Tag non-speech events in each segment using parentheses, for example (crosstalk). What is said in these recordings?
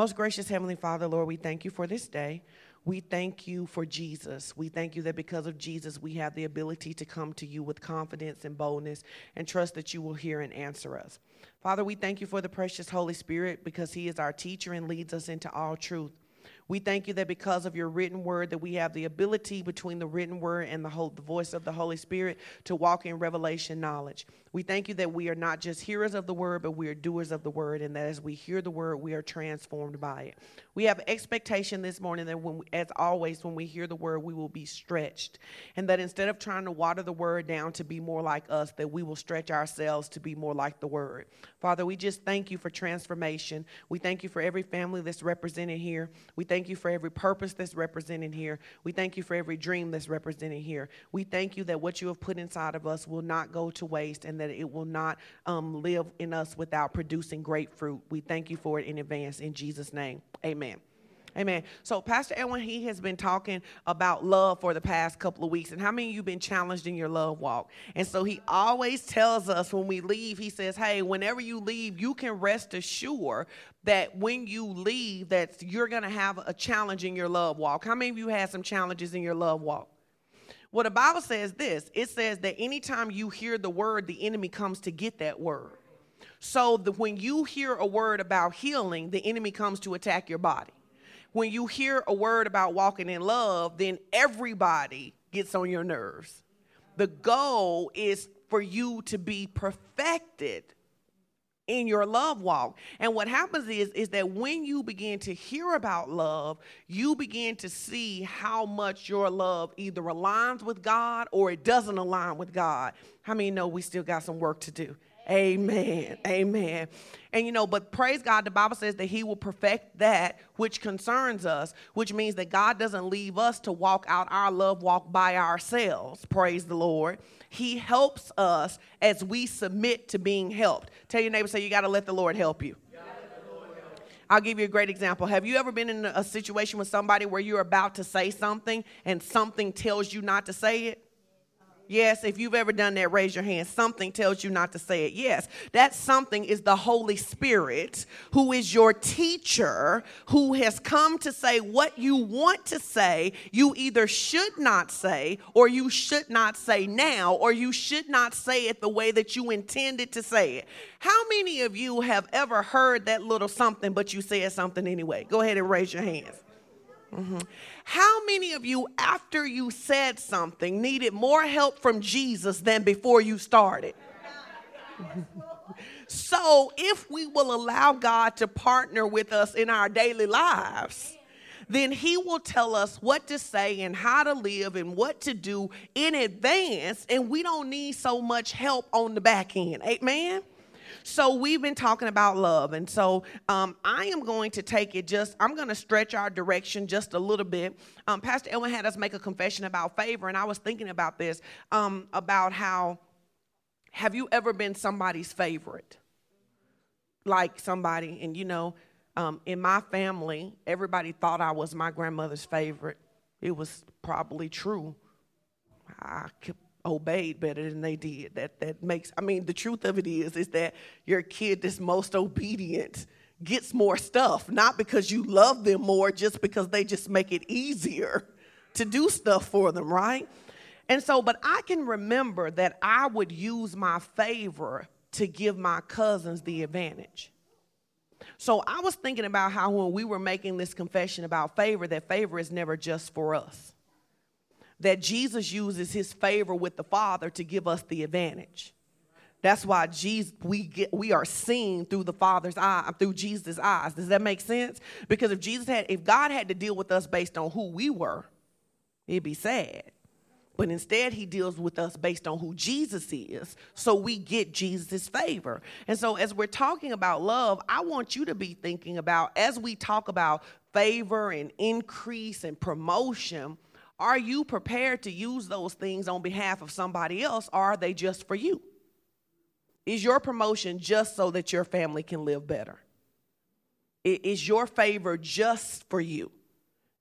Most gracious Heavenly Father, Lord, we thank you for this day. We thank you for Jesus. We thank you that because of Jesus, we have the ability to come to you with confidence and boldness and trust that you will hear and answer us. Father, we thank you for the precious Holy Spirit because he is our teacher and leads us into all truth. We thank you that because of your written word, that we have the ability between the written word and the, whole, the voice of the Holy Spirit to walk in revelation knowledge. We thank you that we are not just hearers of the word, but we are doers of the word, and that as we hear the word, we are transformed by it. We have expectation this morning that when, as always, when we hear the word, we will be stretched, and that instead of trying to water the word down to be more like us, that we will stretch ourselves to be more like the word. Father, we just thank you for transformation. We thank you for every family that's represented here. We thank you for every purpose that's represented here. We thank you for every dream that's represented here. We thank you that what you have put inside of us will not go to waste and that it will not um, live in us without producing great fruit. We thank you for it in advance. In Jesus' name, amen. Amen. So, Pastor Edwin, he has been talking about love for the past couple of weeks. And how many of you been challenged in your love walk? And so, he always tells us when we leave, he says, Hey, whenever you leave, you can rest assured that when you leave, that you're going to have a challenge in your love walk. How many of you had some challenges in your love walk? Well, the Bible says this it says that anytime you hear the word, the enemy comes to get that word. So the, when you hear a word about healing, the enemy comes to attack your body. When you hear a word about walking in love, then everybody gets on your nerves. The goal is for you to be perfected in your love walk. And what happens is is that when you begin to hear about love, you begin to see how much your love either aligns with God or it doesn't align with God. How many know we still got some work to do? Amen. Amen. And you know, but praise God, the Bible says that He will perfect that which concerns us, which means that God doesn't leave us to walk out our love walk by ourselves. Praise the Lord. He helps us as we submit to being helped. Tell your neighbor, say, you got to let the Lord help you. I'll give you a great example. Have you ever been in a situation with somebody where you're about to say something and something tells you not to say it? Yes, if you've ever done that, raise your hand. Something tells you not to say it. Yes, that something is the Holy Spirit, who is your teacher, who has come to say what you want to say, you either should not say, or you should not say now, or you should not say it the way that you intended to say it. How many of you have ever heard that little something, but you said something anyway? Go ahead and raise your hands. Mm-hmm. How many of you, after you said something, needed more help from Jesus than before you started? (laughs) so, if we will allow God to partner with us in our daily lives, then He will tell us what to say and how to live and what to do in advance, and we don't need so much help on the back end. Amen? So we've been talking about love, and so um, I am going to take it just. I'm going to stretch our direction just a little bit. Um, Pastor Ellen had us make a confession about favor, and I was thinking about this um, about how. Have you ever been somebody's favorite? Like somebody, and you know, um, in my family, everybody thought I was my grandmother's favorite. It was probably true. I obeyed better than they did. That that makes I mean the truth of it is is that your kid that's most obedient gets more stuff, not because you love them more, just because they just make it easier to do stuff for them, right? And so, but I can remember that I would use my favor to give my cousins the advantage. So I was thinking about how when we were making this confession about favor, that favor is never just for us that Jesus uses his favor with the Father to give us the advantage. That's why Jesus, we get we are seen through the Father's eye, through Jesus' eyes. Does that make sense? Because if Jesus had, if God had to deal with us based on who we were, it'd be sad. But instead, he deals with us based on who Jesus is. So we get Jesus' favor. And so, as we're talking about love, I want you to be thinking about, as we talk about favor and increase and promotion, are you prepared to use those things on behalf of somebody else, or are they just for you? Is your promotion just so that your family can live better? Is your favor just for you?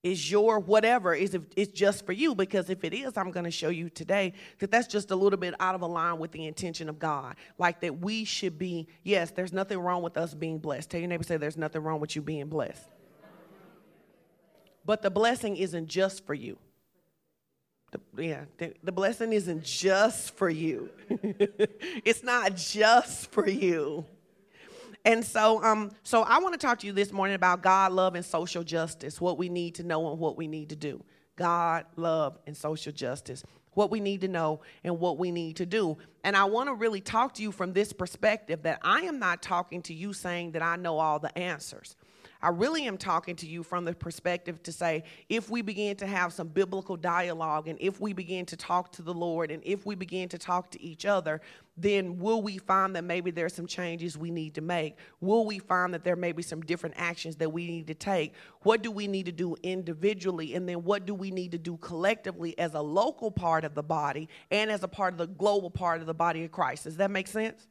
is your whatever is it's just for you because if it is i'm going to show you today that that's just a little bit out of line with the intention of god like that we should be yes there's nothing wrong with us being blessed tell your neighbor say there's nothing wrong with you being blessed but the blessing isn't just for you the, yeah the, the blessing isn't just for you (laughs) it's not just for you and so, um, so I want to talk to you this morning about God, love, and social justice. What we need to know and what we need to do. God, love, and social justice. What we need to know and what we need to do. And I want to really talk to you from this perspective that I am not talking to you saying that I know all the answers. I really am talking to you from the perspective to say if we begin to have some biblical dialogue and if we begin to talk to the Lord and if we begin to talk to each other, then will we find that maybe there's some changes we need to make? Will we find that there may be some different actions that we need to take? What do we need to do individually? And then what do we need to do collectively as a local part of the body and as a part of the global part of the body of Christ? Does that make sense?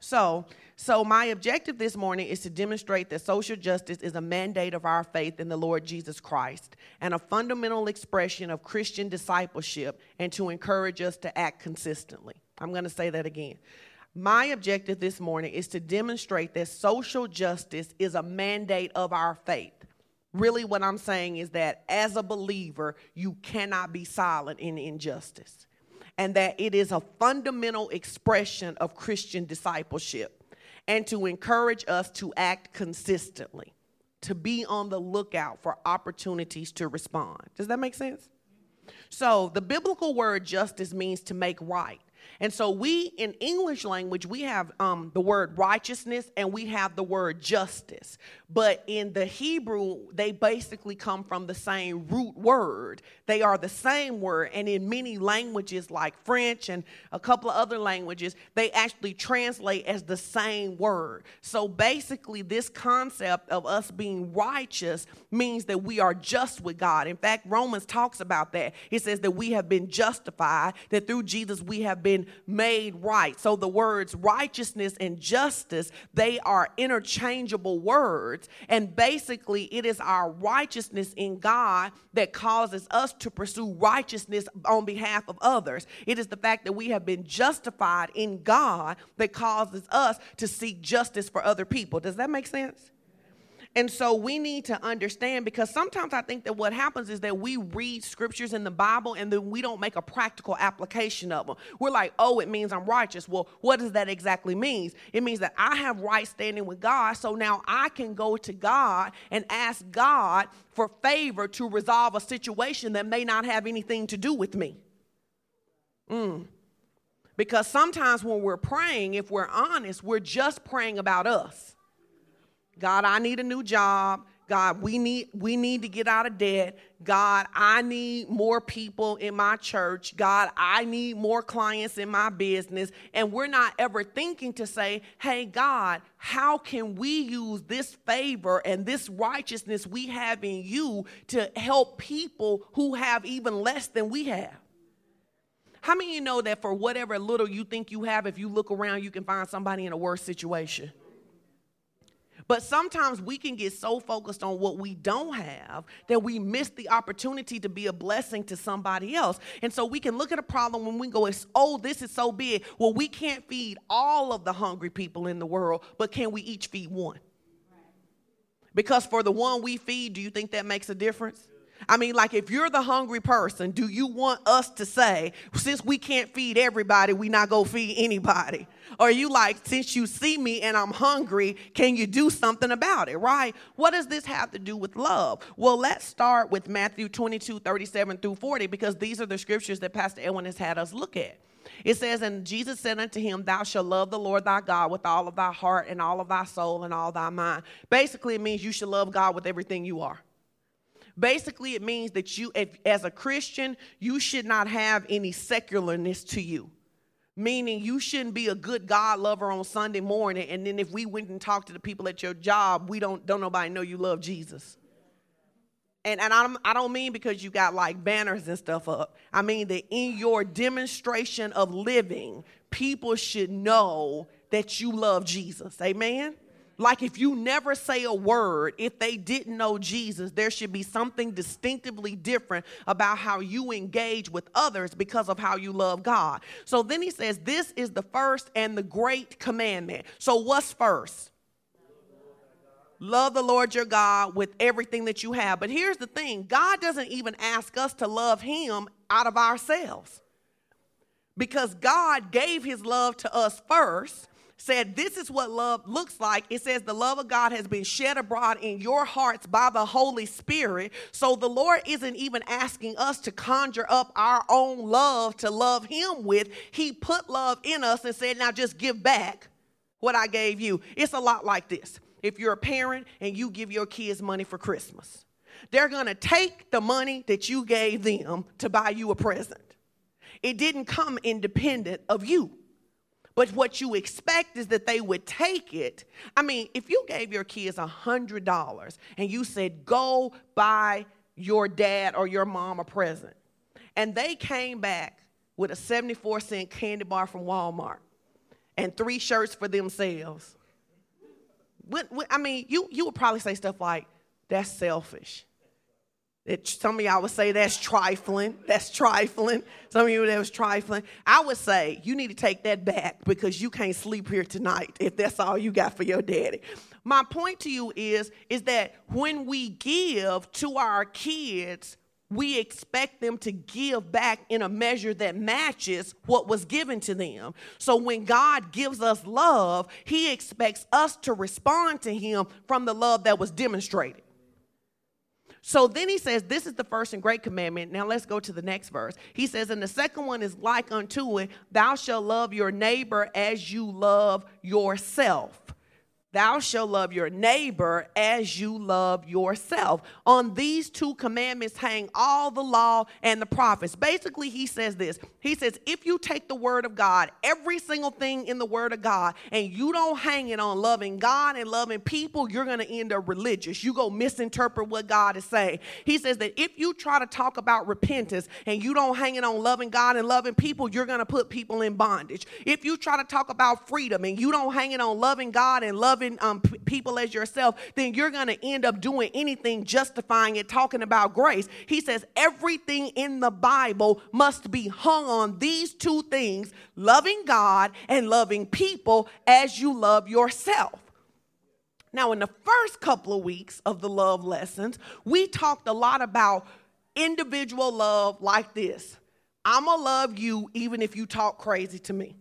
So, so my objective this morning is to demonstrate that social justice is a mandate of our faith in the Lord Jesus Christ and a fundamental expression of Christian discipleship and to encourage us to act consistently. I'm going to say that again. My objective this morning is to demonstrate that social justice is a mandate of our faith. Really, what I'm saying is that as a believer, you cannot be silent in injustice and that it is a fundamental expression of Christian discipleship, and to encourage us to act consistently, to be on the lookout for opportunities to respond. Does that make sense? So, the biblical word justice means to make right. And so we in English language we have um, the word righteousness and we have the word justice. But in the Hebrew they basically come from the same root word. They are the same word and in many languages like French and a couple of other languages they actually translate as the same word. So basically this concept of us being righteous means that we are just with God. In fact Romans talks about that. It says that we have been justified that through Jesus we have been made right. So the words righteousness and justice, they are interchangeable words. And basically, it is our righteousness in God that causes us to pursue righteousness on behalf of others. It is the fact that we have been justified in God that causes us to seek justice for other people. Does that make sense? And so we need to understand because sometimes I think that what happens is that we read scriptures in the Bible and then we don't make a practical application of them. We're like, oh, it means I'm righteous. Well, what does that exactly mean? It means that I have right standing with God, so now I can go to God and ask God for favor to resolve a situation that may not have anything to do with me. Mm. Because sometimes when we're praying, if we're honest, we're just praying about us. God, I need a new job. God, we need we need to get out of debt. God, I need more people in my church. God, I need more clients in my business. And we're not ever thinking to say, "Hey God, how can we use this favor and this righteousness we have in you to help people who have even less than we have?" How many of you know that for whatever little you think you have, if you look around, you can find somebody in a worse situation? But sometimes we can get so focused on what we don't have that we miss the opportunity to be a blessing to somebody else. And so we can look at a problem when we go, oh, this is so big. Well, we can't feed all of the hungry people in the world, but can we each feed one? Because for the one we feed, do you think that makes a difference? I mean, like if you're the hungry person, do you want us to say, since we can't feed everybody, we not go feed anybody? Or you like, since you see me and I'm hungry, can you do something about it, right? What does this have to do with love? Well, let's start with Matthew 22, 37 through 40, because these are the scriptures that Pastor Edwin has had us look at. It says, And Jesus said unto him, Thou shalt love the Lord thy God with all of thy heart and all of thy soul and all thy mind. Basically, it means you should love God with everything you are. Basically, it means that you, if, as a Christian, you should not have any secularness to you. Meaning, you shouldn't be a good God lover on Sunday morning, and then if we went and talked to the people at your job, we don't don't nobody know you love Jesus. And, and I, don't, I don't mean because you got like banners and stuff up. I mean that in your demonstration of living, people should know that you love Jesus. Amen? Like if you never say a word, if they didn't know Jesus, there should be something distinctively different about how you engage with others because of how you love God. So then he says, This is the first and the great commandment. So what's first? Love the Lord your God with everything that you have. But here's the thing God doesn't even ask us to love him out of ourselves because God gave his love to us first said, This is what love looks like. It says, The love of God has been shed abroad in your hearts by the Holy Spirit. So the Lord isn't even asking us to conjure up our own love to love Him with. He put love in us and said, Now just give back what I gave you. It's a lot like this. If you're a parent and you give your kids money for Christmas, they're gonna take the money that you gave them to buy you a present. It didn't come independent of you. But what you expect is that they would take it. I mean, if you gave your kids a $100 and you said, go buy your dad or your mom a present, and they came back with a 74 cent candy bar from Walmart and three shirts for themselves, I mean, you, you would probably say stuff like, that's selfish. It, some of y'all would say that's trifling. That's trifling. Some of you that was trifling. I would say you need to take that back because you can't sleep here tonight if that's all you got for your daddy. My point to you is, is that when we give to our kids, we expect them to give back in a measure that matches what was given to them. So when God gives us love, He expects us to respond to Him from the love that was demonstrated. So then he says, This is the first and great commandment. Now let's go to the next verse. He says, And the second one is like unto it, Thou shalt love your neighbor as you love yourself. Thou shalt love your neighbor as you love yourself. On these two commandments hang all the law and the prophets. Basically, he says this He says, if you take the word of God, every single thing in the word of God, and you don't hang it on loving God and loving people, you're going to end up religious. You go misinterpret what God is saying. He says that if you try to talk about repentance and you don't hang it on loving God and loving people, you're going to put people in bondage. If you try to talk about freedom and you don't hang it on loving God and loving loving um, p- people as yourself, then you're going to end up doing anything justifying it, talking about grace. He says everything in the Bible must be hung on these two things loving God and loving people as you love yourself. Now, in the first couple of weeks of the love lessons, we talked a lot about individual love like this I'm gonna love you even if you talk crazy to me.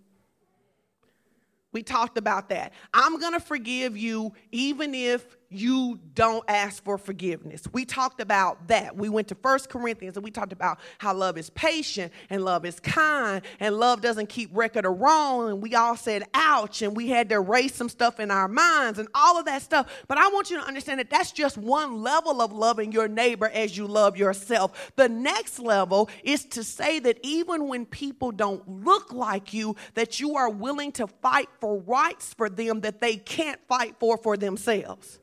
We talked about that. I'm going to forgive you even if you don't ask for forgiveness. We talked about that. We went to First Corinthians and we talked about how love is patient and love is kind and love doesn't keep record of wrong. And we all said, ouch, and we had to erase some stuff in our minds and all of that stuff. But I want you to understand that that's just one level of loving your neighbor as you love yourself. The next level is to say that even when people don't look like you, that you are willing to fight for rights for them that they can't fight for for themselves.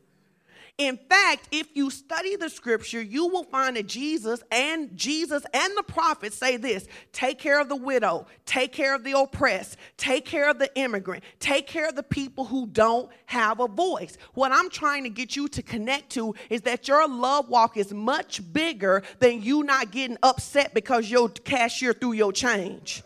In fact, if you study the scripture, you will find that Jesus and Jesus and the prophets say this take care of the widow, take care of the oppressed, take care of the immigrant, take care of the people who don't have a voice. What I'm trying to get you to connect to is that your love walk is much bigger than you not getting upset because your cashier threw your change.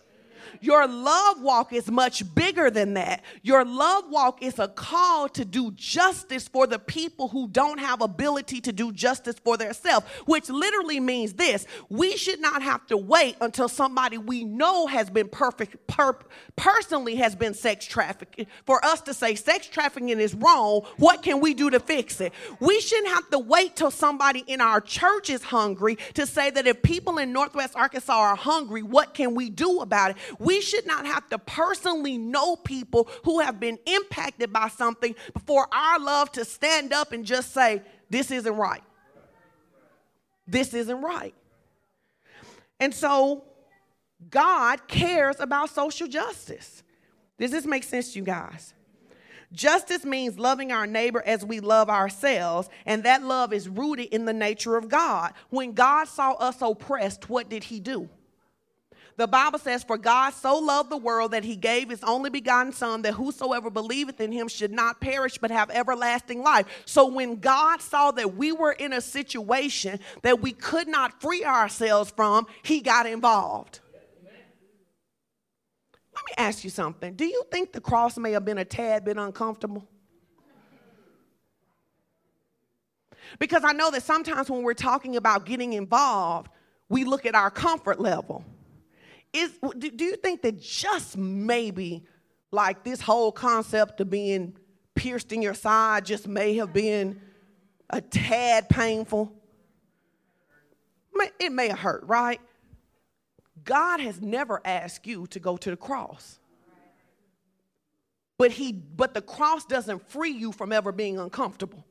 Your love walk is much bigger than that. Your love walk is a call to do justice for the people who don't have ability to do justice for themselves, which literally means this. We should not have to wait until somebody we know has been perfect per, personally has been sex trafficking for us to say sex trafficking is wrong. What can we do to fix it? We shouldn't have to wait till somebody in our church is hungry to say that if people in Northwest Arkansas are hungry, what can we do about it? Should not have to personally know people who have been impacted by something before our love to stand up and just say, This isn't right. This isn't right. And so, God cares about social justice. Does this make sense to you guys? Justice means loving our neighbor as we love ourselves, and that love is rooted in the nature of God. When God saw us oppressed, what did he do? The Bible says, For God so loved the world that he gave his only begotten Son, that whosoever believeth in him should not perish but have everlasting life. So when God saw that we were in a situation that we could not free ourselves from, he got involved. Let me ask you something. Do you think the cross may have been a tad bit uncomfortable? Because I know that sometimes when we're talking about getting involved, we look at our comfort level. Is, do you think that just maybe, like this whole concept of being pierced in your side, just may have been a tad painful? It may have hurt, right? God has never asked you to go to the cross. But he but the cross doesn't free you from ever being uncomfortable.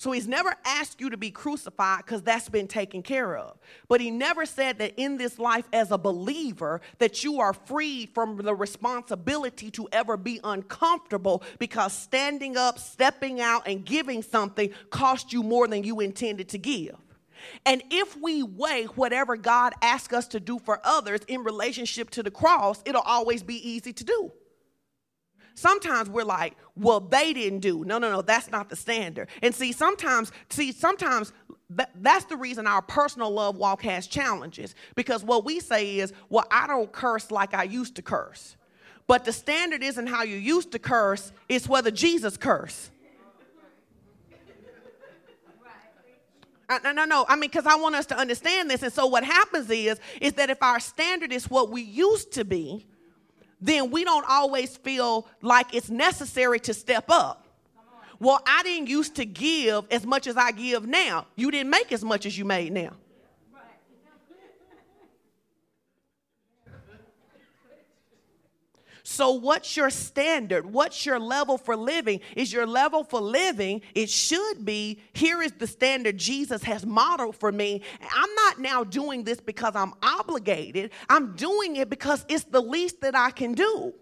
So he's never asked you to be crucified because that's been taken care of. But he never said that in this life as a believer that you are free from the responsibility to ever be uncomfortable because standing up, stepping out and giving something cost you more than you intended to give. And if we weigh whatever God asks us to do for others in relationship to the cross, it'll always be easy to do. Sometimes we're like, well, they didn't do. No, no, no, that's not the standard. And see, sometimes, see, sometimes that's the reason our personal love walk has challenges because what we say is, well, I don't curse like I used to curse. But the standard isn't how you used to curse, it's whether Jesus cursed. Uh, no, no, no. I mean, because I want us to understand this. And so what happens is, is that if our standard is what we used to be, then we don't always feel like it's necessary to step up. Well, I didn't used to give as much as I give now. You didn't make as much as you made now. So, what's your standard? What's your level for living? Is your level for living? It should be here is the standard Jesus has modeled for me. I'm not now doing this because I'm obligated, I'm doing it because it's the least that I can do.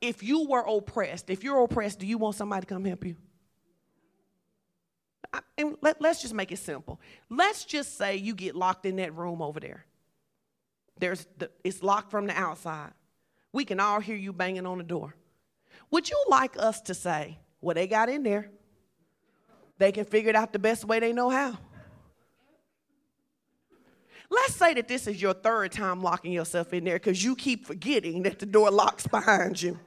If you were oppressed, if you're oppressed, do you want somebody to come help you? I, and let, let's just make it simple. Let's just say you get locked in that room over there. There's the, it's locked from the outside. We can all hear you banging on the door. Would you like us to say, well, they got in there? They can figure it out the best way they know how. Let's say that this is your third time locking yourself in there because you keep forgetting that the door locks behind you.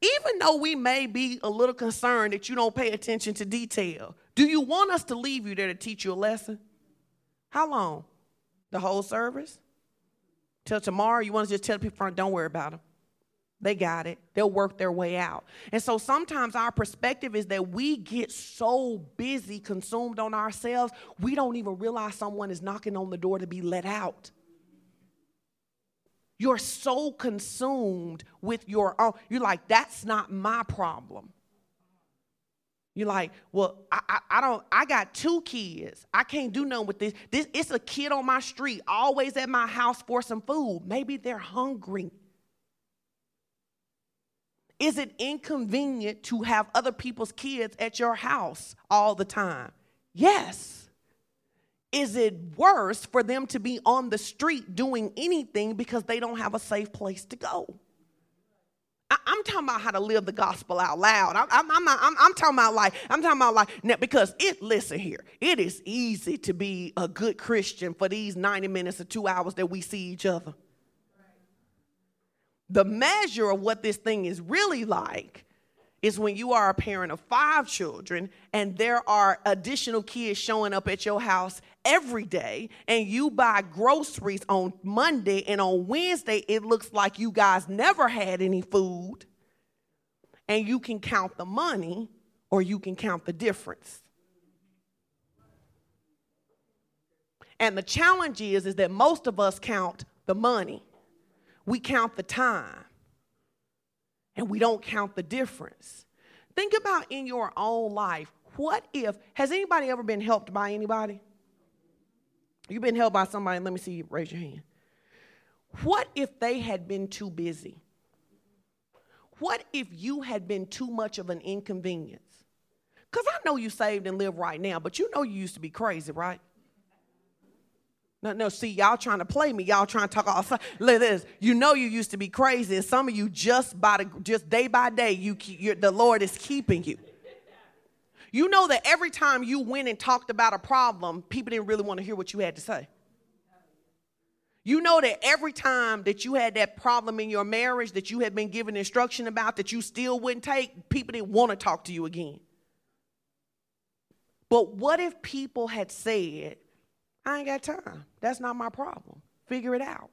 Even though we may be a little concerned that you don't pay attention to detail, do you want us to leave you there to teach you a lesson? How long? The whole service? Till tomorrow, you want to just tell people, don't worry about them. They got it. They'll work their way out. And so sometimes our perspective is that we get so busy, consumed on ourselves, we don't even realize someone is knocking on the door to be let out. You're so consumed with your own, you're like, that's not my problem. You're like, well, I, I, I, don't, I got two kids. I can't do nothing with this. This it's a kid on my street, always at my house for some food. Maybe they're hungry. Is it inconvenient to have other people's kids at your house all the time? Yes. Is it worse for them to be on the street doing anything because they don't have a safe place to go? I, am talking about how to live the gospel out loud. I, I'm, I'm, I'm, I'm, talking about like, I'm talking about like, now, because it, listen here, it is easy to be a good Christian for these 90 minutes or two hours that we see each other. The measure of what this thing is really like is when you are a parent of five children and there are additional kids showing up at your house every day and you buy groceries on Monday and on Wednesday it looks like you guys never had any food and you can count the money or you can count the difference. And the challenge is is that most of us count the money. We count the time and we don't count the difference. Think about in your own life, what if, has anybody ever been helped by anybody? You've been helped by somebody, let me see raise your hand. What if they had been too busy? What if you had been too much of an inconvenience? Because I know you saved and live right now, but you know you used to be crazy, right? No, no, see, y'all trying to play me. Y'all trying to talk all (laughs) Look at this. You know you used to be crazy, and some of you just by the just day by day, you the Lord is keeping you. You know that every time you went and talked about a problem, people didn't really want to hear what you had to say. You know that every time that you had that problem in your marriage that you had been given instruction about that you still wouldn't take, people didn't want to talk to you again. But what if people had said, I ain't got time. That's not my problem. Figure it out.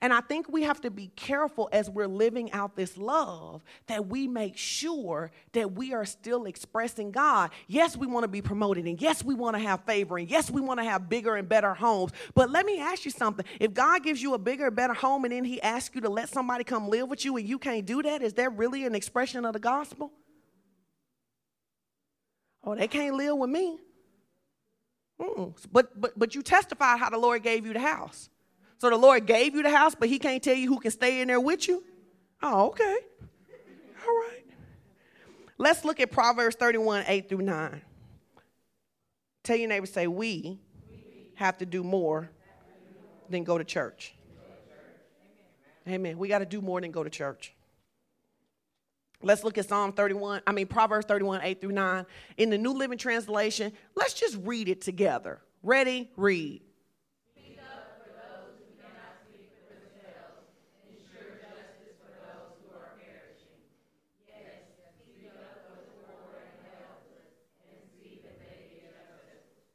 And I think we have to be careful as we're living out this love that we make sure that we are still expressing God. Yes, we want to be promoted, and yes, we want to have favor, and yes, we want to have bigger and better homes. But let me ask you something if God gives you a bigger better home and then He asks you to let somebody come live with you and you can't do that, is that really an expression of the gospel? Oh, they can't live with me. Mm-mm. But, but, but you testified how the Lord gave you the house. So the Lord gave you the house, but He can't tell you who can stay in there with you? Oh, okay. All right. Let's look at Proverbs 31 8 through 9. Tell your neighbor, say, We have to do more than go to church. Amen. We got to do more than go to church. Let's look at Psalm 31, I mean, Proverbs 31, 8 through 9. In the New Living Translation, let's just read it together. Ready? Read.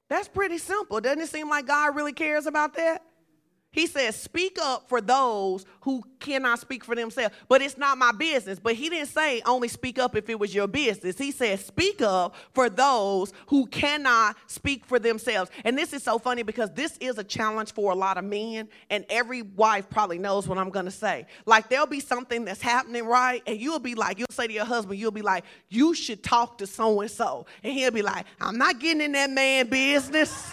That's pretty simple. Doesn't it seem like God really cares about that? He says, Speak up for those who cannot speak for themselves. But it's not my business. But he didn't say only speak up if it was your business. He said, Speak up for those who cannot speak for themselves. And this is so funny because this is a challenge for a lot of men. And every wife probably knows what I'm to say. Like, there'll be something that's happening, right? And you'll be like, You'll say to your husband, You'll be like, You should talk to so and so. And he'll be like, I'm not getting in that man business.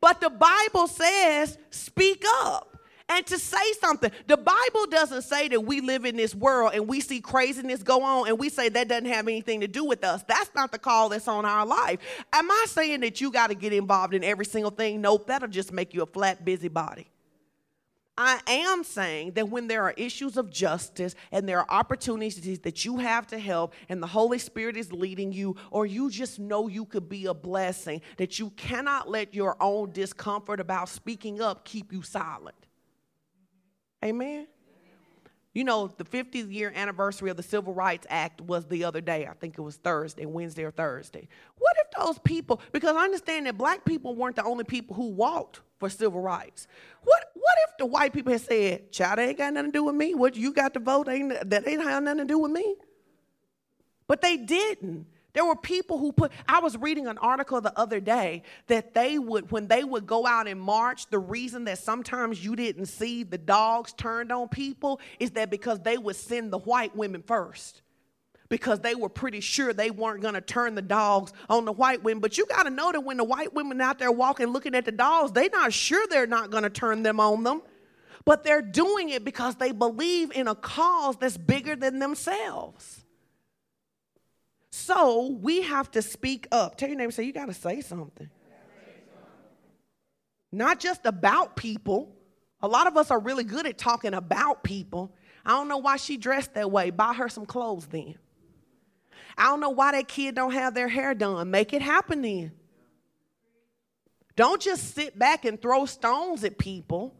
But the Bible says, speak up and to say something. The Bible doesn't say that we live in this world and we see craziness go on and we say that doesn't have anything to do with us. That's not the call that's on our life. Am I saying that you got to get involved in every single thing? Nope, that'll just make you a flat busybody. I am saying that when there are issues of justice and there are opportunities that you have to help and the Holy Spirit is leading you, or you just know you could be a blessing, that you cannot let your own discomfort about speaking up keep you silent. Amen. You know, the 50th year anniversary of the Civil Rights Act was the other day. I think it was Thursday, Wednesday or Thursday. What if those people, because I understand that black people weren't the only people who walked for civil rights. What what if the white people had said, child, ain't got nothing to do with me. What you got to vote ain't that ain't have nothing to do with me? But they didn't. There were people who put, I was reading an article the other day that they would, when they would go out and march, the reason that sometimes you didn't see the dogs turned on people is that because they would send the white women first because they were pretty sure they weren't going to turn the dogs on the white women. But you got to know that when the white women out there walking looking at the dogs, they're not sure they're not going to turn them on them. But they're doing it because they believe in a cause that's bigger than themselves. So we have to speak up. Tell your neighbor, say, you got to say something. Not just about people. A lot of us are really good at talking about people. I don't know why she dressed that way. Buy her some clothes then. I don't know why that kid don't have their hair done. Make it happen then. Don't just sit back and throw stones at people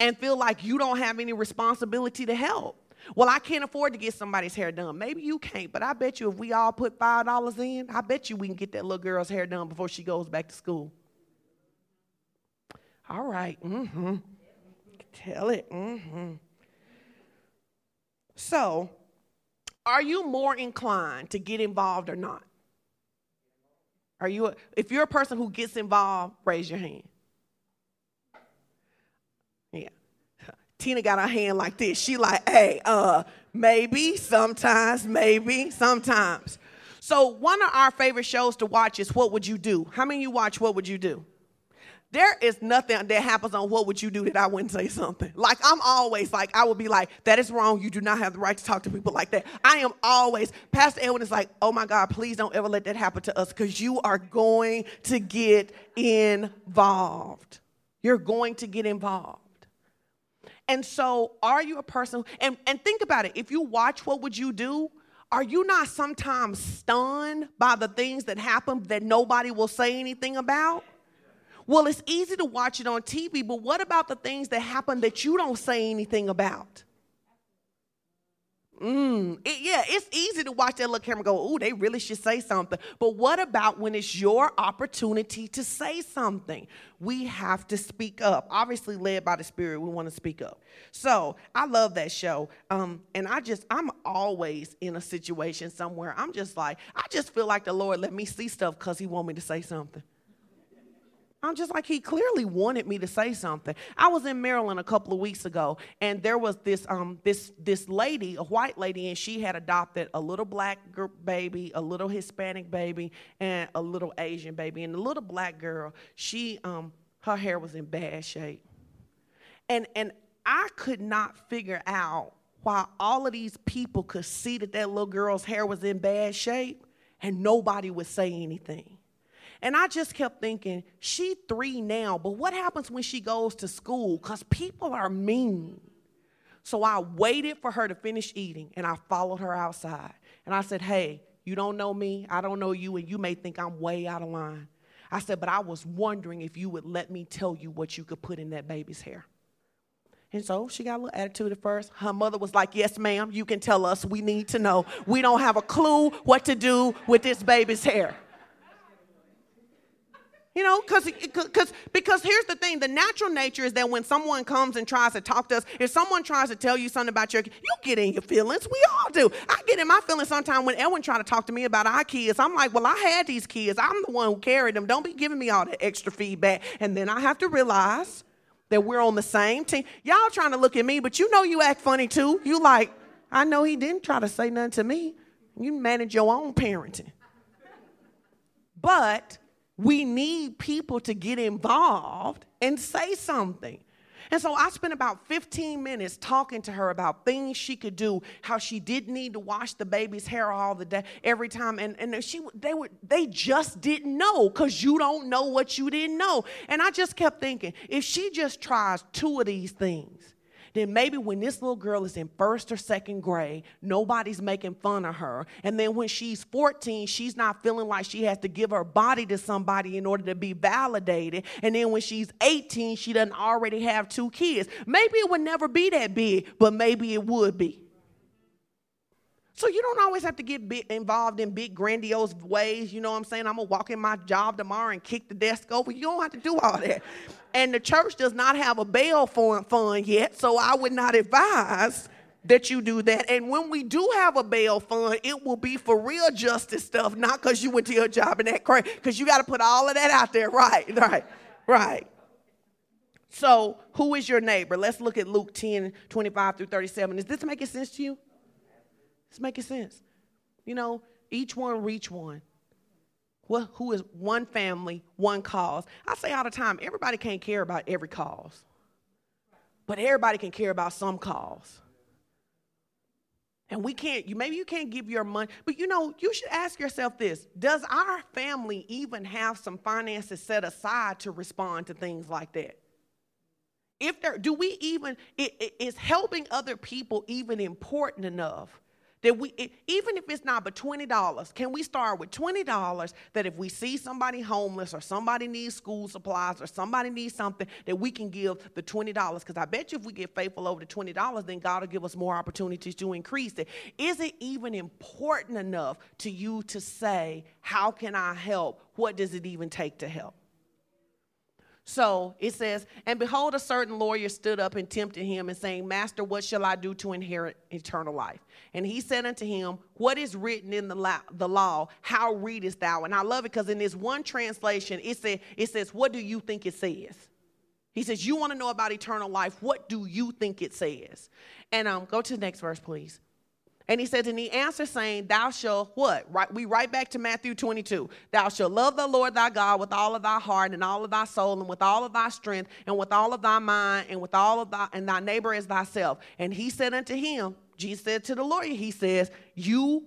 and feel like you don't have any responsibility to help. Well, I can't afford to get somebody's hair done. Maybe you can't, but I bet you if we all put $5 in, I bet you we can get that little girl's hair done before she goes back to school. All right. Mm-hmm. Tell it. Mm-hmm. So, are you more inclined to get involved or not? Are you, a, if you're a person who gets involved, raise your hand. Yeah. (laughs) Tina got her hand like this. She like, hey, uh, maybe, sometimes, maybe, sometimes. So one of our favorite shows to watch is What Would You Do? How many you watch What Would You Do? There is nothing that happens on what would you do that I wouldn't say something. Like I'm always like, I would be like, that is wrong. You do not have the right to talk to people like that. I am always, Pastor Edwin is like, oh my God, please don't ever let that happen to us because you are going to get involved. You're going to get involved. And so, are you a person? And, and think about it. If you watch What Would You Do? Are you not sometimes stunned by the things that happen that nobody will say anything about? Well, it's easy to watch it on TV, but what about the things that happen that you don't say anything about? Mm, it, yeah, it's easy to watch that little camera go, ooh, they really should say something. But what about when it's your opportunity to say something? We have to speak up. Obviously, led by the Spirit, we want to speak up. So I love that show. Um, and I just, I'm always in a situation somewhere. I'm just like, I just feel like the Lord let me see stuff because He want me to say something. I'm just like he clearly wanted me to say something. I was in Maryland a couple of weeks ago, and there was this um this this lady, a white lady, and she had adopted a little black baby, a little Hispanic baby, and a little Asian baby. And the little black girl, she um her hair was in bad shape, and and I could not figure out why all of these people could see that that little girl's hair was in bad shape, and nobody would say anything. And I just kept thinking, she three now, but what happens when she goes to school? Because people are mean. So I waited for her to finish eating and I followed her outside. And I said, Hey, you don't know me, I don't know you, and you may think I'm way out of line. I said, But I was wondering if you would let me tell you what you could put in that baby's hair. And so she got a little attitude at first. Her mother was like, Yes, ma'am, you can tell us. We need to know. We don't have a clue what to do with this baby's hair. You know, because because because here's the thing: the natural nature is that when someone comes and tries to talk to us, if someone tries to tell you something about your, you get in your feelings. We all do. I get in my feelings sometimes when Edwin try to talk to me about our kids. I'm like, well, I had these kids. I'm the one who carried them. Don't be giving me all that extra feedback. And then I have to realize that we're on the same team. Y'all trying to look at me, but you know you act funny too. You like, I know he didn't try to say nothing to me. You manage your own parenting. But we need people to get involved and say something. And so I spent about 15 minutes talking to her about things she could do, how she didn't need to wash the baby's hair all the day, every time. And, and she, they, were, they just didn't know because you don't know what you didn't know. And I just kept thinking, if she just tries two of these things, then maybe when this little girl is in first or second grade, nobody's making fun of her. And then when she's 14, she's not feeling like she has to give her body to somebody in order to be validated. And then when she's 18, she doesn't already have two kids. Maybe it would never be that big, but maybe it would be. So you don't always have to get involved in big grandiose ways. You know what I'm saying? I'm gonna walk in my job tomorrow and kick the desk over. You don't have to do all that. And the church does not have a bail fund yet, so I would not advise that you do that. And when we do have a bail fund, it will be for real justice stuff, not because you went to your job and that crazy. Because you got to put all of that out there, right? Right, right. So, who is your neighbor? Let's look at Luke 10, 25 through 37. Is this making sense to you? It's making sense. You know, each one reach one. What, who is one family, one cause. I say all the time, everybody can't care about every cause, but everybody can care about some cause. And we can't, you maybe you can't give your money, but you know, you should ask yourself this Does our family even have some finances set aside to respond to things like that? If there, do we even, it, it, is helping other people even important enough that we, even if it's not but $20, can we start with $20 that if we see somebody homeless or somebody needs school supplies or somebody needs something, that we can give the $20? Because I bet you if we get faithful over the $20, then God will give us more opportunities to increase it. Is it even important enough to you to say, How can I help? What does it even take to help? So it says, And behold, a certain lawyer stood up and tempted him, and saying, Master, what shall I do to inherit eternal life? And he said unto him, What is written in the law? The law how readest thou? And I love it because in this one translation, it, say, it says, What do you think it says? He says, You want to know about eternal life? What do you think it says? And um, go to the next verse, please. And he says, and he answers saying, Thou shalt what? Right, we right back to Matthew 22. Thou shalt love the Lord thy God with all of thy heart and all of thy soul and with all of thy strength and with all of thy mind and with all of thy and thy neighbor as thyself. And he said unto him, Jesus said to the lawyer, he says, You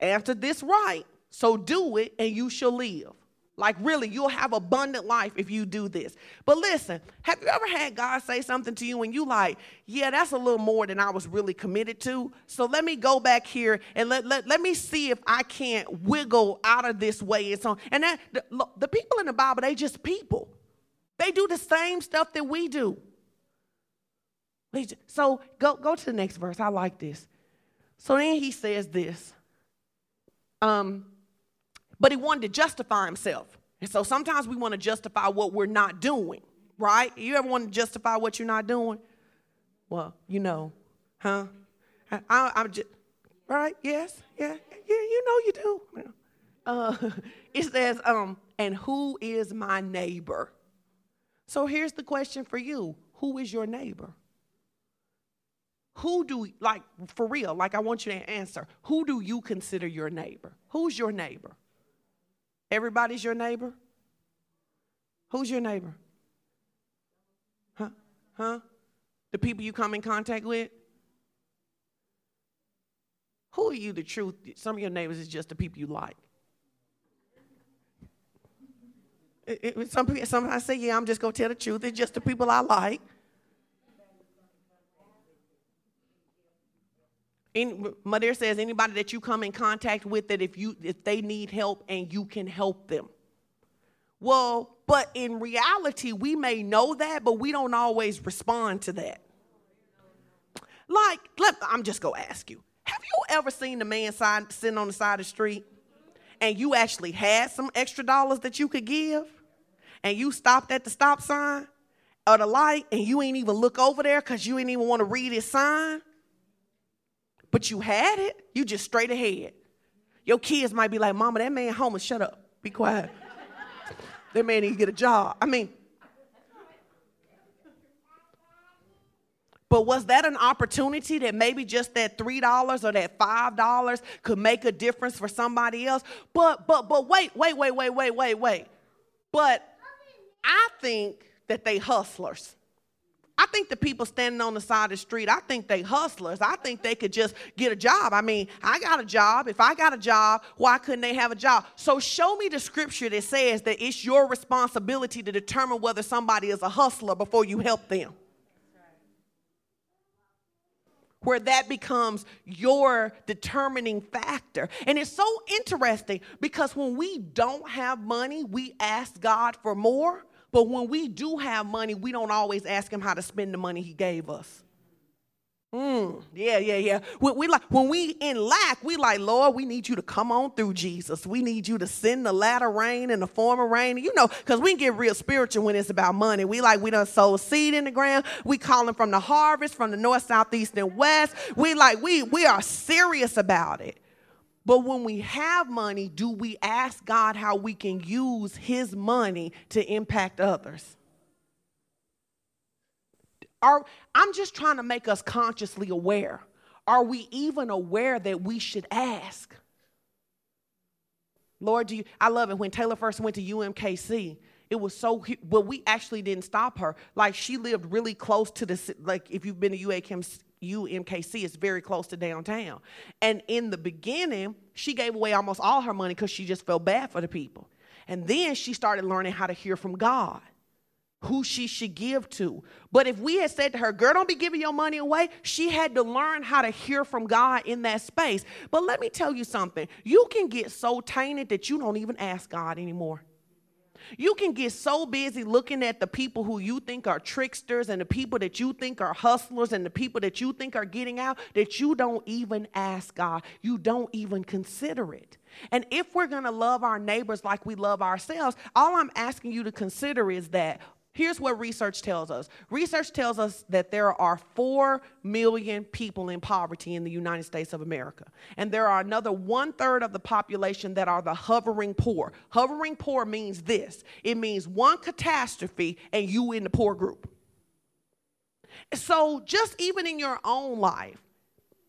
answered this right, so do it and you shall live. Like, really, you'll have abundant life if you do this. But listen, have you ever had God say something to you and you like, yeah, that's a little more than I was really committed to? So let me go back here and let, let, let me see if I can't wiggle out of this way. And so, and that, the, the people in the Bible, they just people. They do the same stuff that we do. So go, go to the next verse. I like this. So then he says this. Um, but he wanted to justify himself. And so sometimes we want to justify what we're not doing, right? You ever want to justify what you're not doing? Well, you know, huh? I, am just, right? Yes, yeah, yeah, you know you do. (laughs) Uh, it says, um, and who is my neighbor? So here's the question for you Who is your neighbor? Who do, like, for real, like, I want you to answer. Who do you consider your neighbor? Who's your neighbor? Everybody's your neighbor? Who's your neighbor? Huh? Huh? The people you come in contact with? Who are you the truth? Some of your neighbors is just the people you like. It, it, some people, sometimes say, yeah, I'm just going to tell the truth. It's just the people I like. In, Mother says anybody that you come in contact with that if you if they need help and you can help them. Well, but in reality, we may know that, but we don't always respond to that. Like, let, I'm just gonna ask you: Have you ever seen the man side, sitting on the side of the street, and you actually had some extra dollars that you could give, and you stopped at the stop sign or the light, and you ain't even look over there because you ain't even want to read his sign? But you had it, you just straight ahead. Your kids might be like, Mama, that man homeless, shut up, be quiet. (laughs) that man need to get a job. I mean, But was that an opportunity that maybe just that $3 or that $5 could make a difference for somebody else? But but but wait, wait, wait, wait, wait, wait, wait. But I think that they hustlers. I think the people standing on the side of the street, I think they hustlers. I think they could just get a job. I mean, I got a job. If I got a job, why couldn't they have a job? So show me the scripture that says that it's your responsibility to determine whether somebody is a hustler before you help them. Where that becomes your determining factor. And it's so interesting because when we don't have money, we ask God for more. But when we do have money, we don't always ask him how to spend the money he gave us. Mm, yeah, yeah, yeah. When we like when we in lack, we like, Lord, we need you to come on through, Jesus. We need you to send the latter rain and the former rain. You know, because we get real spiritual when it's about money. We like we done sow seed in the ground. We calling from the harvest, from the north, south, east, and west. We like we we are serious about it. But when we have money, do we ask God how we can use His money to impact others? Are, I'm just trying to make us consciously aware. Are we even aware that we should ask? Lord, do you, I love it when Taylor first went to UMKC. It was so, Well, we actually didn't stop her. Like she lived really close to the, like if you've been to UAKM, UMKC is very close to downtown. And in the beginning, she gave away almost all her money because she just felt bad for the people. And then she started learning how to hear from God, who she should give to. But if we had said to her, girl, don't be giving your money away, she had to learn how to hear from God in that space. But let me tell you something you can get so tainted that you don't even ask God anymore. You can get so busy looking at the people who you think are tricksters and the people that you think are hustlers and the people that you think are getting out that you don't even ask God. You don't even consider it. And if we're going to love our neighbors like we love ourselves, all I'm asking you to consider is that Here's what research tells us research tells us that there are 4 million people in poverty in the United States of America. And there are another one third of the population that are the hovering poor. Hovering poor means this it means one catastrophe and you in the poor group. So, just even in your own life,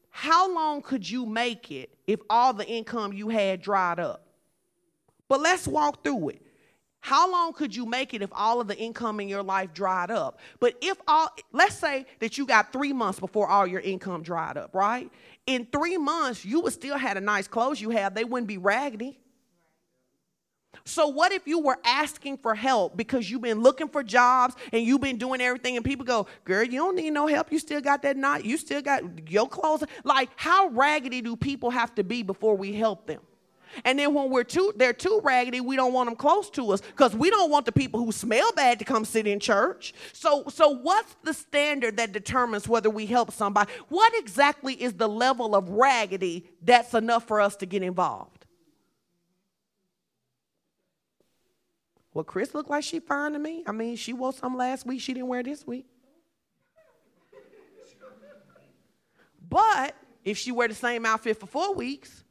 how long could you make it if all the income you had dried up? But let's walk through it. How long could you make it if all of the income in your life dried up? But if all, let's say that you got three months before all your income dried up, right? In three months, you would still had a nice clothes you have. They wouldn't be raggedy. So, what if you were asking for help because you've been looking for jobs and you've been doing everything, and people go, Girl, you don't need no help. You still got that knot. You still got your clothes. Like, how raggedy do people have to be before we help them? And then when we're too, they're too raggedy, we don't want them close to us because we don't want the people who smell bad to come sit in church. So, so what's the standard that determines whether we help somebody? What exactly is the level of raggedy that's enough for us to get involved? Well, Chris looked like she fine to me. I mean, she wore some last week, she didn't wear this week. But if she wear the same outfit for four weeks,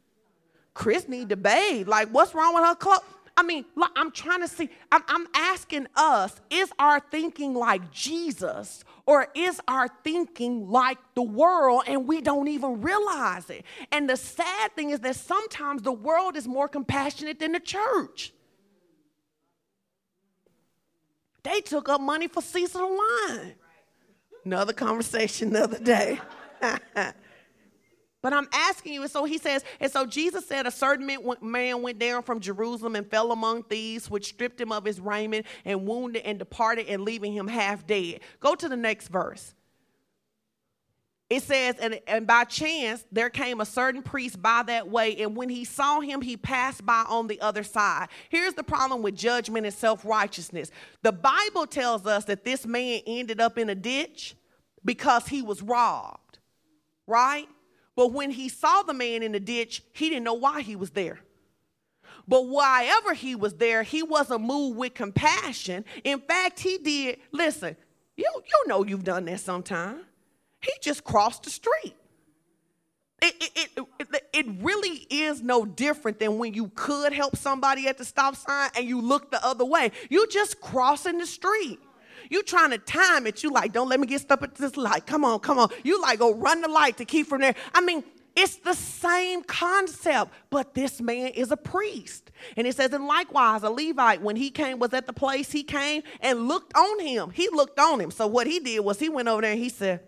Chris need to bathe. Like, what's wrong with her clothes? I mean, I'm trying to see. I'm, I'm, asking us: Is our thinking like Jesus, or is our thinking like the world, and we don't even realize it? And the sad thing is that sometimes the world is more compassionate than the church. They took up money for seasonal wine. Another conversation, another day. (laughs) But I'm asking you, and so he says, and so Jesus said, a certain man went down from Jerusalem and fell among thieves, which stripped him of his raiment and wounded and departed and leaving him half dead. Go to the next verse. It says, and, and by chance there came a certain priest by that way, and when he saw him, he passed by on the other side. Here's the problem with judgment and self righteousness the Bible tells us that this man ended up in a ditch because he was robbed, right? But when he saw the man in the ditch, he didn't know why he was there. But why he was there, he wasn't moved with compassion. In fact, he did, listen, you, you know you've done that sometime. He just crossed the street. It, it, it, it, really is no different than when you could help somebody at the stop sign and you look the other way. You just crossing the street. You trying to time it. You like, don't let me get stuck at this light. Come on, come on. You like, go run the light to keep from there. I mean, it's the same concept, but this man is a priest. And it says, and likewise, a Levite, when he came, was at the place he came and looked on him. He looked on him. So what he did was he went over there and he said,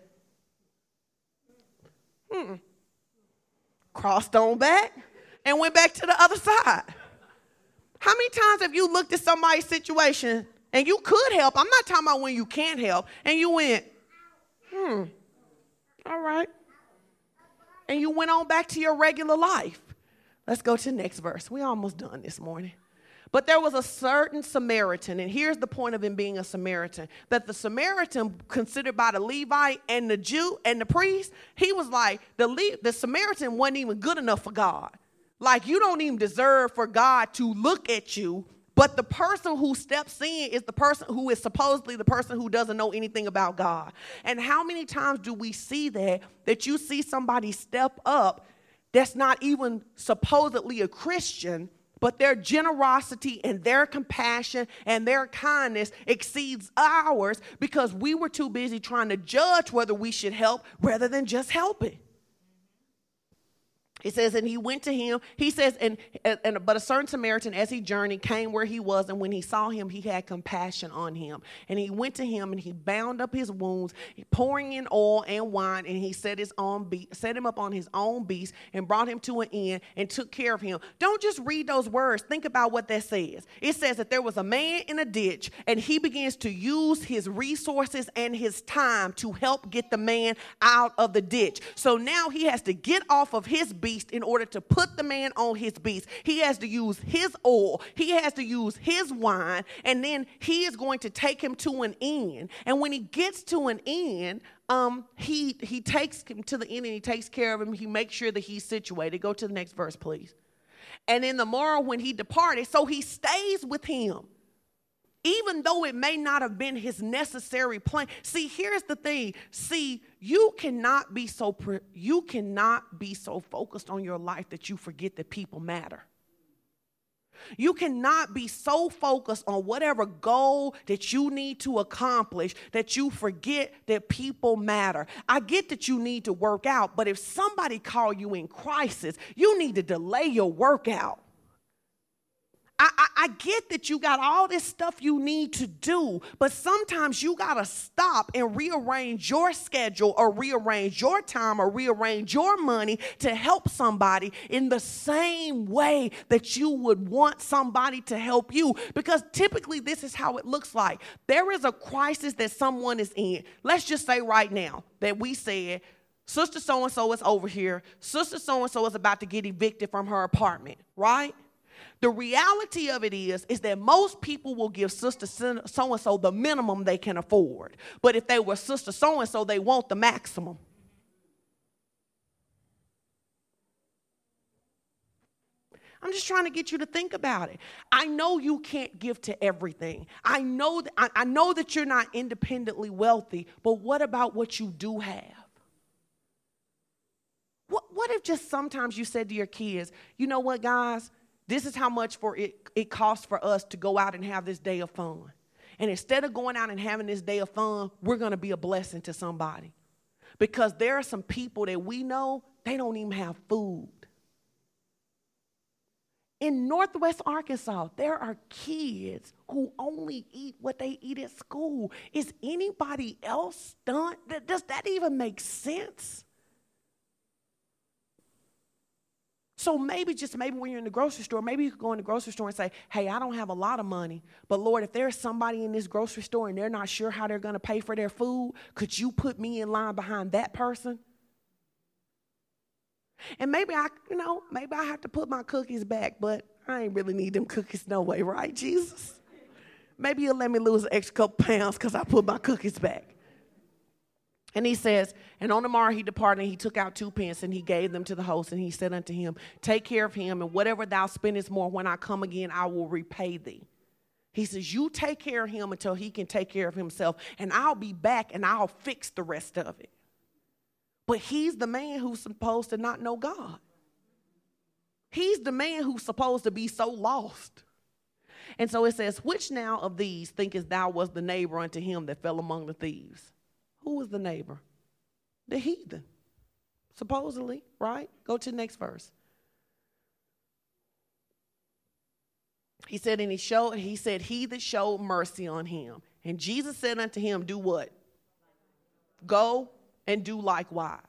hmm, crossed on back and went back to the other side. How many times have you looked at somebody's situation and you could help. I'm not talking about when you can't help. And you went, hmm, all right. And you went on back to your regular life. Let's go to the next verse. We almost done this morning. But there was a certain Samaritan, and here's the point of him being a Samaritan that the Samaritan, considered by the Levite and the Jew and the priest, he was like, the, Le- the Samaritan wasn't even good enough for God. Like, you don't even deserve for God to look at you but the person who steps in is the person who is supposedly the person who doesn't know anything about God. And how many times do we see that? That you see somebody step up that's not even supposedly a Christian, but their generosity and their compassion and their kindness exceeds ours because we were too busy trying to judge whether we should help rather than just helping. It says, and he went to him. He says, and, and but a certain Samaritan, as he journeyed, came where he was, and when he saw him, he had compassion on him. And he went to him, and he bound up his wounds, pouring in oil and wine, and he set his own be- set him up on his own beast, and brought him to an inn, and took care of him. Don't just read those words. Think about what that says. It says that there was a man in a ditch, and he begins to use his resources and his time to help get the man out of the ditch. So now he has to get off of his beast beast in order to put the man on his beast. He has to use his oil, he has to use his wine, and then he is going to take him to an inn. And when he gets to an inn, um, he he takes him to the inn and he takes care of him. He makes sure that he's situated. Go to the next verse, please. And in the morrow when he departed, so he stays with him even though it may not have been his necessary plan. See, here's the thing. See, you cannot be so you cannot be so focused on your life that you forget that people matter. You cannot be so focused on whatever goal that you need to accomplish that you forget that people matter. I get that you need to work out, but if somebody call you in crisis, you need to delay your workout. I, I, I, get that you got all this stuff you need to do, but sometimes you got to stop and rearrange your schedule or rearrange your time or rearrange your money to help somebody in the same way that you would want somebody to help you. Because typically, this is how it looks like there is a crisis that someone is in. Let's just say right now that we said, Sister so and so is over here, Sister so and so is about to get evicted from her apartment, right? The reality of it is, is that most people will give sister so and so the minimum they can afford. But if they were sister so and so, they want the maximum. I'm just trying to get you to think about it. I know you can't give to everything. I know that, I, I know that you're not independently wealthy, but what about what you do have? What, what if just sometimes you said to your kids, you know what, guys? This is how much for it, it costs for us to go out and have this day of fun. And instead of going out and having this day of fun, we're going to be a blessing to somebody. Because there are some people that we know, they don't even have food. In Northwest Arkansas, there are kids who only eat what they eat at school. Is anybody else done? Does that even make sense? So maybe just maybe when you're in the grocery store, maybe you could go in the grocery store and say, hey, I don't have a lot of money, but Lord, if there's somebody in this grocery store and they're not sure how they're going to pay for their food, could you put me in line behind that person? And maybe I, you know, maybe I have to put my cookies back, but I ain't really need them cookies no way, right, Jesus? Maybe you'll let me lose an extra couple pounds because I put my cookies back. And he says, And on the morrow he departed, and he took out two pence, and he gave them to the host, and he said unto him, Take care of him, and whatever thou spendest more, when I come again, I will repay thee. He says, You take care of him until he can take care of himself, and I'll be back and I'll fix the rest of it. But he's the man who's supposed to not know God. He's the man who's supposed to be so lost. And so it says, Which now of these thinkest thou was the neighbor unto him that fell among the thieves? Who was the neighbor? The heathen, supposedly, right? Go to the next verse. He said, and he showed, he said, He that showed mercy on him. And Jesus said unto him, Do what? Go and do likewise.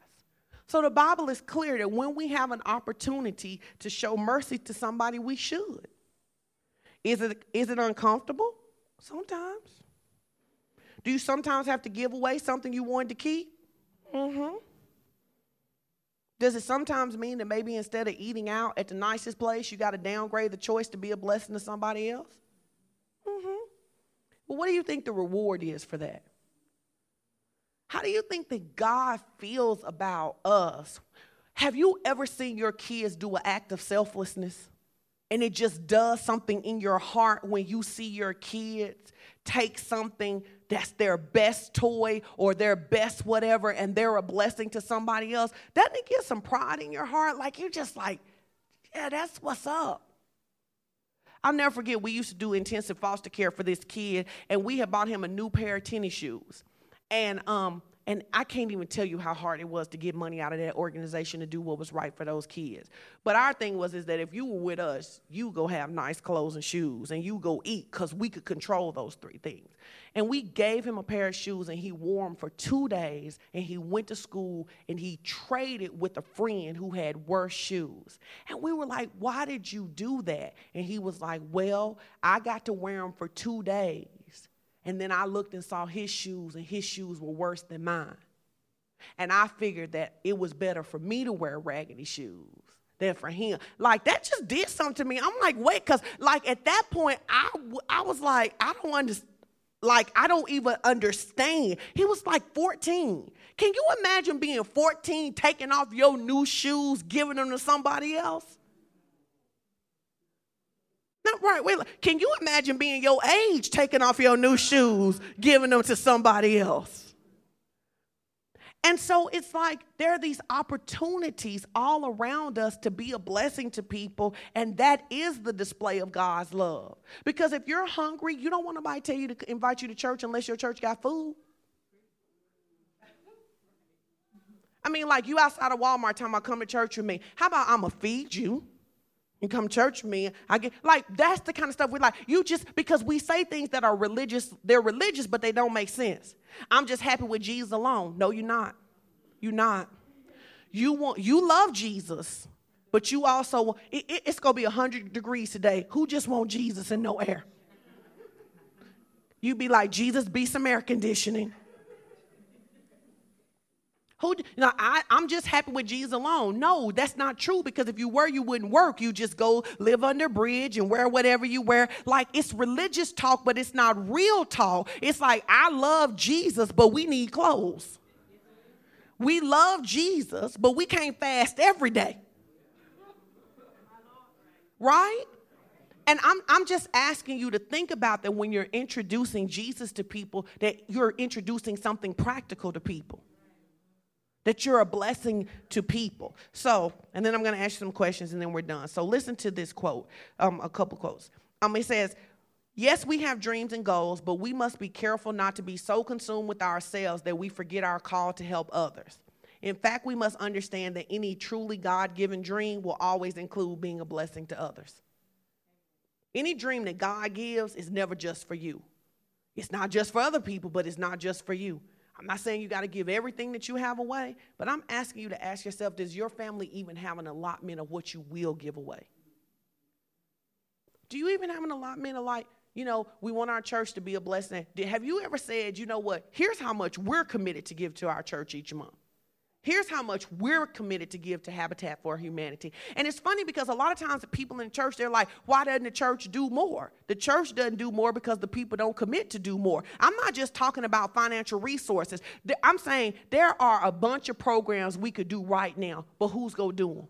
So the Bible is clear that when we have an opportunity to show mercy to somebody, we should. Is it, is it uncomfortable? Sometimes. Do you sometimes have to give away something you wanted to keep? Mm-hmm. Does it sometimes mean that maybe instead of eating out at the nicest place, you got to downgrade the choice to be a blessing to somebody else? Mm-hmm. Well, what do you think the reward is for that? How do you think that God feels about us? Have you ever seen your kids do an act of selflessness? And it just does something in your heart when you see your kids take something that's their best toy or their best whatever and they're a blessing to somebody else, doesn't it give some pride in your heart? Like you're just like, yeah, that's what's up. I'll never forget, we used to do intensive foster care for this kid, and we had bought him a new pair of tennis shoes. And um, and I can't even tell you how hard it was to get money out of that organization to do what was right for those kids. But our thing was is that if you were with us, you go have nice clothes and shoes and you go eat because we could control those three things. And we gave him a pair of shoes and he wore them for two days and he went to school and he traded with a friend who had worse shoes. And we were like, why did you do that? And he was like, well, I got to wear them for two days and then I looked and saw his shoes, and his shoes were worse than mine. And I figured that it was better for me to wear raggedy shoes than for him. Like that just did something to me. I'm like, wait, because like at that point, I, I was like, I don't understand. Like, I don't even understand. He was like 14. Can you imagine being 14, taking off your new shoes, giving them to somebody else? No, right. Wait, can you imagine being your age, taking off your new shoes, giving them to somebody else? And so it's like there are these opportunities all around us to be a blessing to people, and that is the display of God's love. Because if you're hungry, you don't want nobody to tell you to invite you to church unless your church got food. I mean, like you outside of Walmart talking about come to church with me. How about I'ma feed you? You come church me. I get like that's the kind of stuff we like. You just because we say things that are religious, they're religious, but they don't make sense. I'm just happy with Jesus alone. No, you're not. You're not. You want you love Jesus, but you also it, it, it's gonna be hundred degrees today. Who just want Jesus and no air? You'd be like Jesus, be some air conditioning. Who, I, I'm just happy with Jesus alone. No, that's not true because if you were, you wouldn't work. You just go live under bridge and wear whatever you wear. Like it's religious talk, but it's not real talk. It's like, I love Jesus, but we need clothes. We love Jesus, but we can't fast every day. Right? And I'm, I'm just asking you to think about that when you're introducing Jesus to people, that you're introducing something practical to people that you're a blessing to people. So, and then I'm going to ask you some questions and then we're done. So, listen to this quote, um, a couple quotes. Um, it says, Yes, we have dreams and goals, but we must be careful not to be so consumed with ourselves that we forget our call to help others. In fact, we must understand that any truly God given dream will always include being a blessing to others. Any dream that God gives is never just for you. It's not just for other people, but it's not just for you. I'm not saying you got to give everything that you have away, but I'm asking you to ask yourself does your family even have an allotment of what you will give away? Do you even have an allotment of like, you know, we want our church to be a blessing? Have you ever said, you know what, here's how much we're committed to give to our church each month? Here's how much we're committed to give to Habitat for Humanity. And it's funny because a lot of times the people in the church, they're like, why doesn't the church do more? The church doesn't do more because the people don't commit to do more. I'm not just talking about financial resources. I'm saying there are a bunch of programs we could do right now, but who's going to do them?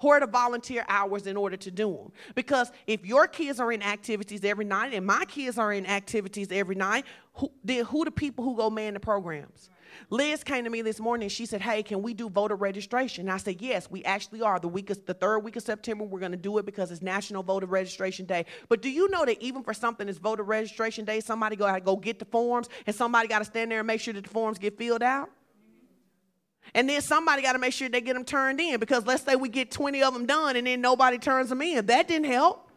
Who are the volunteer hours in order to do them? Because if your kids are in activities every night and my kids are in activities every night, who, then who the people who go man the programs? Liz came to me this morning. She said, Hey, can we do voter registration? And I said, Yes, we actually are. The week of, the third week of September, we're going to do it because it's National Voter Registration Day. But do you know that even for something that's voter registration day, somebody got to go get the forms and somebody got to stand there and make sure that the forms get filled out? And then somebody got to make sure they get them turned in because let's say we get 20 of them done and then nobody turns them in. That didn't help.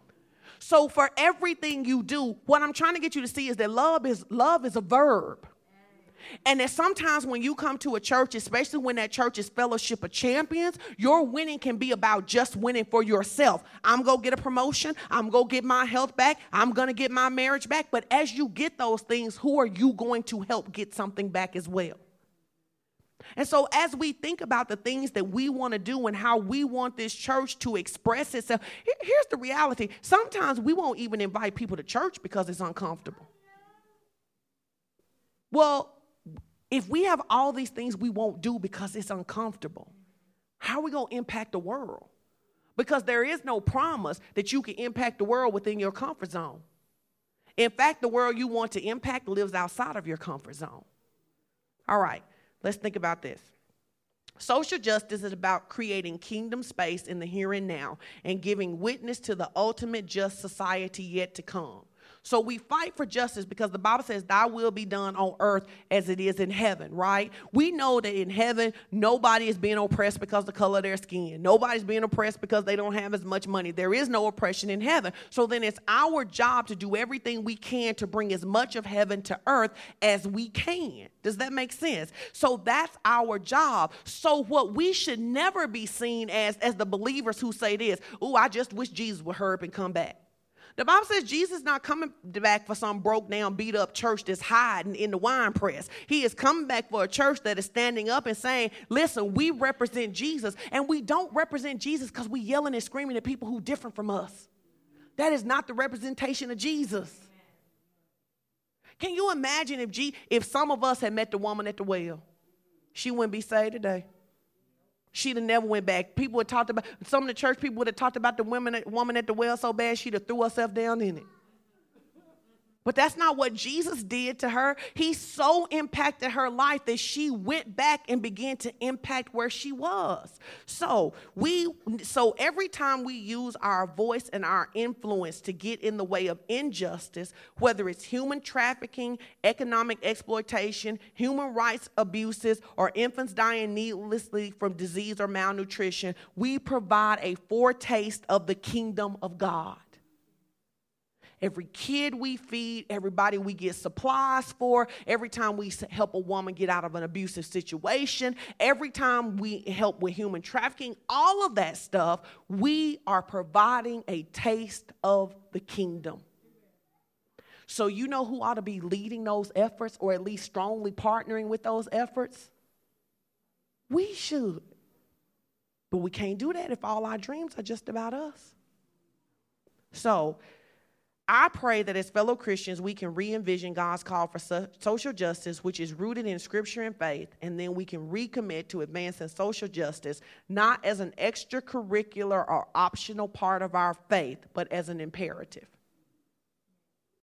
So for everything you do, what I'm trying to get you to see is that love is love is a verb. And that sometimes when you come to a church, especially when that church is fellowship of champions, your winning can be about just winning for yourself. I'm going to get a promotion. I'm going to get my health back. I'm going to get my marriage back. But as you get those things, who are you going to help get something back as well? And so, as we think about the things that we want to do and how we want this church to express itself, here's the reality. Sometimes we won't even invite people to church because it's uncomfortable. Well, if we have all these things we won't do because it's uncomfortable, how are we going to impact the world? Because there is no promise that you can impact the world within your comfort zone. In fact, the world you want to impact lives outside of your comfort zone. All right, let's think about this. Social justice is about creating kingdom space in the here and now and giving witness to the ultimate just society yet to come. So we fight for justice because the Bible says, Thy will be done on earth as it is in heaven, right? We know that in heaven, nobody is being oppressed because of the color of their skin. Nobody's being oppressed because they don't have as much money. There is no oppression in heaven. So then it's our job to do everything we can to bring as much of heaven to earth as we can. Does that make sense? So that's our job. So what we should never be seen as, as the believers who say this, oh, I just wish Jesus would hurry up and come back. The Bible says Jesus is not coming back for some broke down, beat up church that's hiding in the wine press. He is coming back for a church that is standing up and saying, listen, we represent Jesus. And we don't represent Jesus because we yelling and screaming at people who are different from us. That is not the representation of Jesus. Can you imagine if, G, if some of us had met the woman at the well? She wouldn't be saved today. She'd have never went back. People would talked about some of the church people would have talked about the women, woman at the well so bad she'd have threw herself down in it. But that's not what Jesus did to her. He so impacted her life that she went back and began to impact where she was. So, we so every time we use our voice and our influence to get in the way of injustice, whether it's human trafficking, economic exploitation, human rights abuses, or infants dying needlessly from disease or malnutrition, we provide a foretaste of the kingdom of God every kid we feed, everybody we get supplies for, every time we help a woman get out of an abusive situation, every time we help with human trafficking, all of that stuff, we are providing a taste of the kingdom. So, you know who ought to be leading those efforts or at least strongly partnering with those efforts? We should. But we can't do that if all our dreams are just about us. So, I pray that as fellow Christians, we can re envision God's call for so- social justice, which is rooted in scripture and faith, and then we can recommit to advancing social justice not as an extracurricular or optional part of our faith, but as an imperative.